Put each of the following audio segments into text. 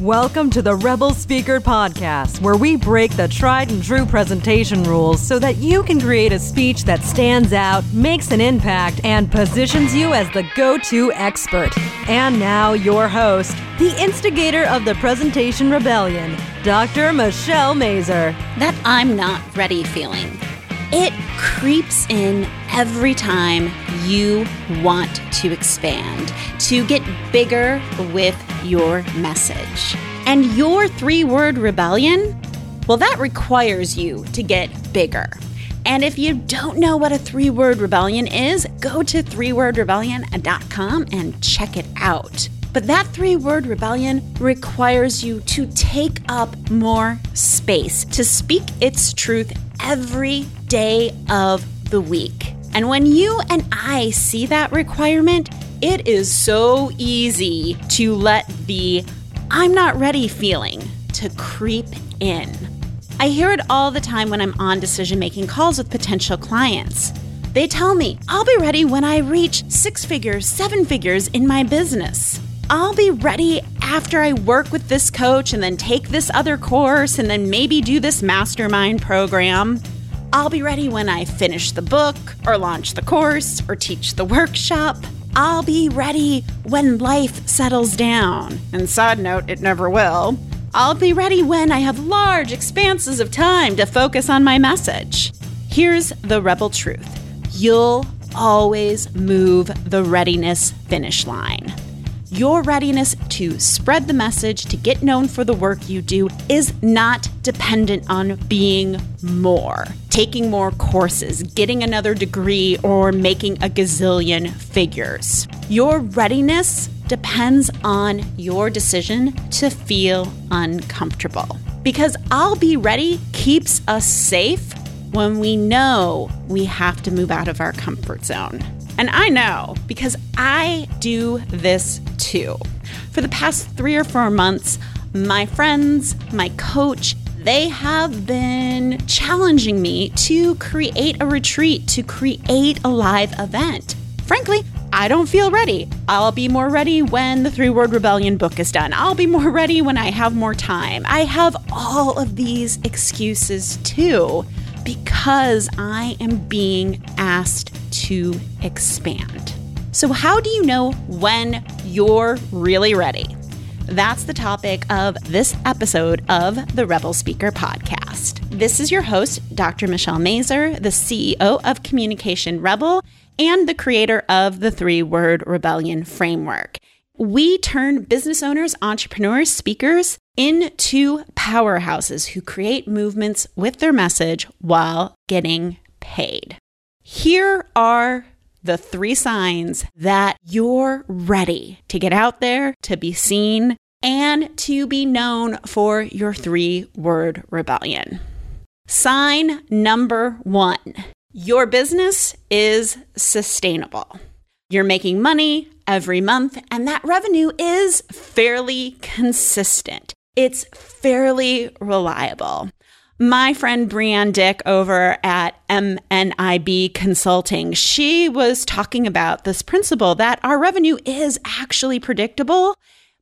Welcome to the Rebel Speaker Podcast, where we break the tried and true presentation rules so that you can create a speech that stands out, makes an impact, and positions you as the go to expert. And now, your host, the instigator of the Presentation Rebellion, Dr. Michelle Mazur. That I'm not ready feeling. It creeps in every time you want to expand, to get bigger with your message. And your three word rebellion, well, that requires you to get bigger. And if you don't know what a three word rebellion is, go to threewordrebellion.com and check it out. But that three word rebellion requires you to take up more space, to speak its truth every day of the week. And when you and I see that requirement, it is so easy to let the I'm not ready feeling to creep in. I hear it all the time when I'm on decision making calls with potential clients. They tell me, I'll be ready when I reach six figures, seven figures in my business. I'll be ready after I work with this coach and then take this other course and then maybe do this mastermind program. I'll be ready when I finish the book or launch the course or teach the workshop. I'll be ready when life settles down. And side note, it never will. I'll be ready when I have large expanses of time to focus on my message. Here's the rebel truth you'll always move the readiness finish line. Your readiness to spread the message, to get known for the work you do, is not dependent on being more, taking more courses, getting another degree, or making a gazillion figures. Your readiness depends on your decision to feel uncomfortable. Because I'll be ready keeps us safe when we know we have to move out of our comfort zone. And I know because I do this too. For the past three or four months, my friends, my coach, they have been challenging me to create a retreat, to create a live event. Frankly, I don't feel ready. I'll be more ready when the Three Word Rebellion book is done. I'll be more ready when I have more time. I have all of these excuses too because I am being asked to expand. So, how do you know when you're really ready? That's the topic of this episode of the Rebel Speaker Podcast. This is your host, Dr. Michelle Mazur, the CEO of Communication Rebel and the creator of the Three Word Rebellion Framework. We turn business owners, entrepreneurs, speakers into powerhouses who create movements with their message while getting paid. Here are the three signs that you're ready to get out there, to be seen, and to be known for your three word rebellion. Sign number one your business is sustainable. You're making money every month, and that revenue is fairly consistent. It's fairly reliable. My friend Brianne Dick over at MNIB Consulting, she was talking about this principle that our revenue is actually predictable,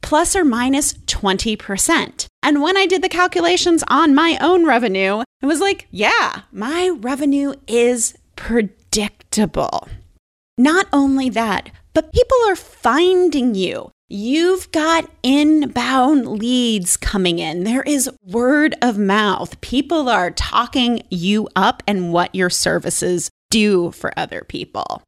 plus or minus 20%. And when I did the calculations on my own revenue, it was like, yeah, my revenue is predictable. Not only that, but people are finding you. You've got inbound leads coming in. There is word of mouth. People are talking you up and what your services do for other people.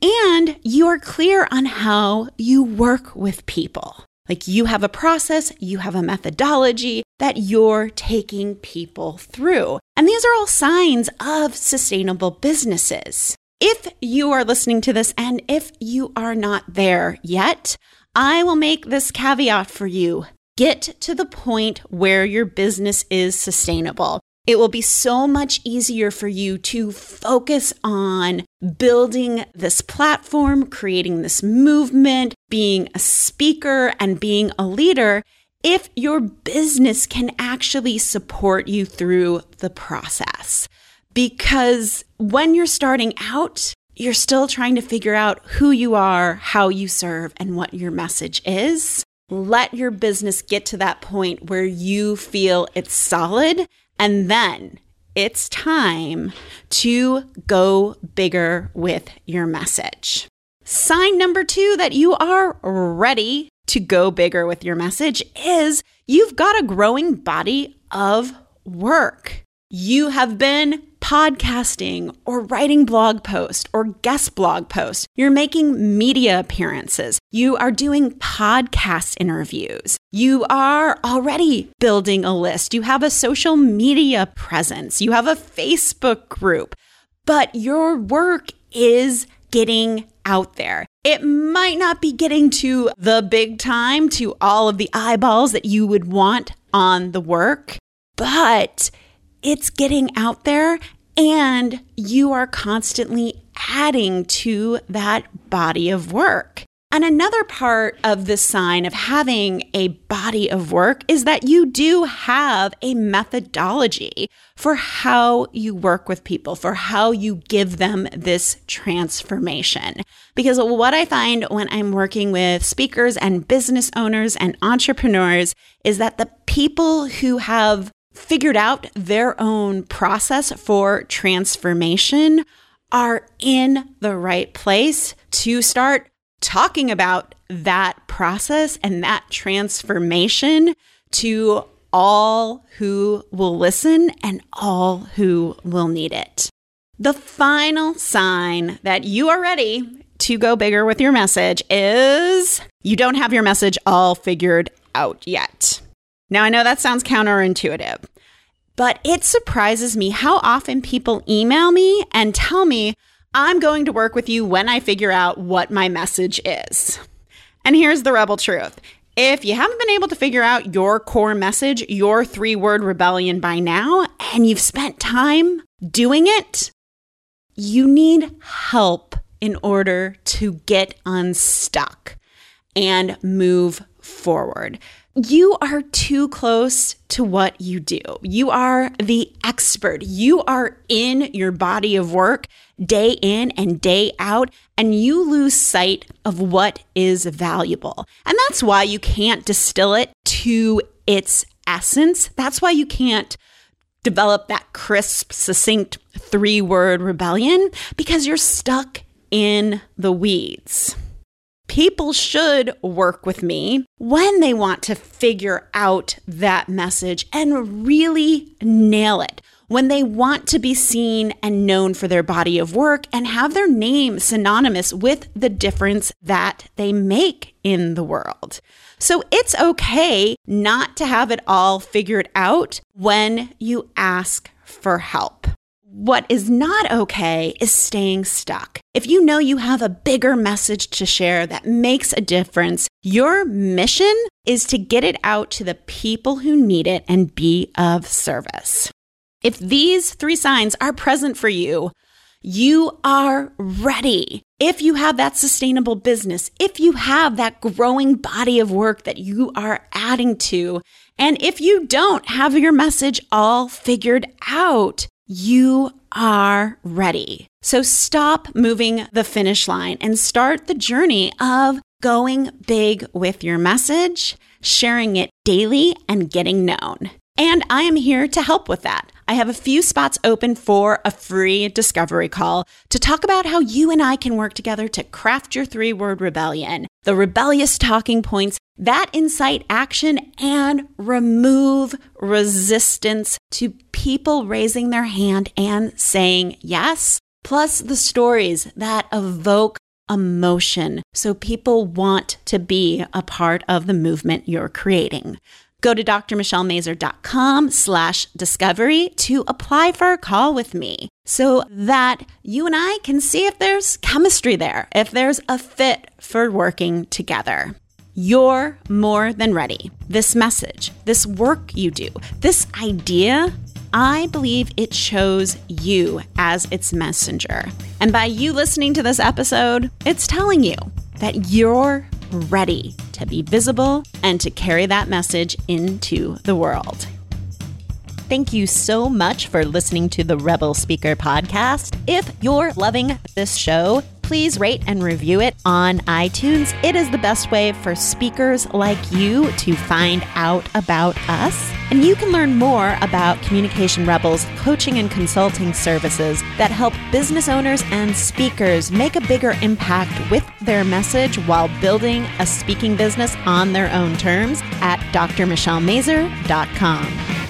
And you are clear on how you work with people. Like you have a process, you have a methodology that you're taking people through. And these are all signs of sustainable businesses. If you are listening to this and if you are not there yet, I will make this caveat for you. Get to the point where your business is sustainable. It will be so much easier for you to focus on building this platform, creating this movement, being a speaker, and being a leader if your business can actually support you through the process. Because when you're starting out, you're still trying to figure out who you are, how you serve, and what your message is. let your business get to that point where you feel it's solid. And then it's time to go bigger with your message. Sign number two that you are ready to go bigger with your message is you've got a growing body of work. You have been podcasting or writing blog posts or guest blog posts. You're making media appearances. You are doing podcast interviews. You are already building a list. You have a social media presence. You have a Facebook group. But your work is getting out there. It might not be getting to the big time, to all of the eyeballs that you would want on the work, but it's getting out there and you are constantly adding to that body of work. And another part of the sign of having a body of work is that you do have a methodology for how you work with people, for how you give them this transformation. Because what I find when I'm working with speakers and business owners and entrepreneurs is that the people who have figured out their own process for transformation are in the right place to start talking about that process and that transformation to all who will listen and all who will need it. The final sign that you are ready to go bigger with your message is you don't have your message all figured out yet. Now, I know that sounds counterintuitive, but it surprises me how often people email me and tell me, I'm going to work with you when I figure out what my message is. And here's the rebel truth. If you haven't been able to figure out your core message, your three word rebellion by now, and you've spent time doing it, you need help in order to get unstuck and move forward. You are too close to what you do. You are the expert. You are in your body of work day in and day out, and you lose sight of what is valuable. And that's why you can't distill it to its essence. That's why you can't develop that crisp, succinct three word rebellion because you're stuck in the weeds people should work with me when they want to figure out that message and really nail it. When they want to be seen and known for their body of work and have their name synonymous with the difference that they make in the world. So it's okay not to have it all figured out when you ask for help. What is not okay is staying stuck. If you know you have a bigger message to share that makes a difference, your mission is to get it out to the people who need it and be of service. If these three signs are present for you, you are ready. If you have that sustainable business, if you have that growing body of work that you are adding to, and if you don't have your message all figured out, you are ready. So stop moving the finish line and start the journey of going big with your message, sharing it daily, and getting known. And I am here to help with that. I have a few spots open for a free discovery call to talk about how you and I can work together to craft your three word rebellion, the rebellious talking points that incite action and remove resistance to people raising their hand and saying yes, plus the stories that evoke emotion so people want to be a part of the movement you're creating. Go to drmichellemazur.com slash discovery to apply for a call with me so that you and I can see if there's chemistry there, if there's a fit for working together. You're more than ready. This message, this work you do, this idea, I believe it chose you as its messenger. And by you listening to this episode, it's telling you that you're ready to be visible and to carry that message into the world. Thank you so much for listening to the Rebel Speaker podcast. If you're loving this show, please rate and review it on iTunes. It is the best way for speakers like you to find out about us. And you can learn more about Communication Rebels coaching and consulting services that help business owners and speakers make a bigger impact with their message while building a speaking business on their own terms at drmichellemazur.com.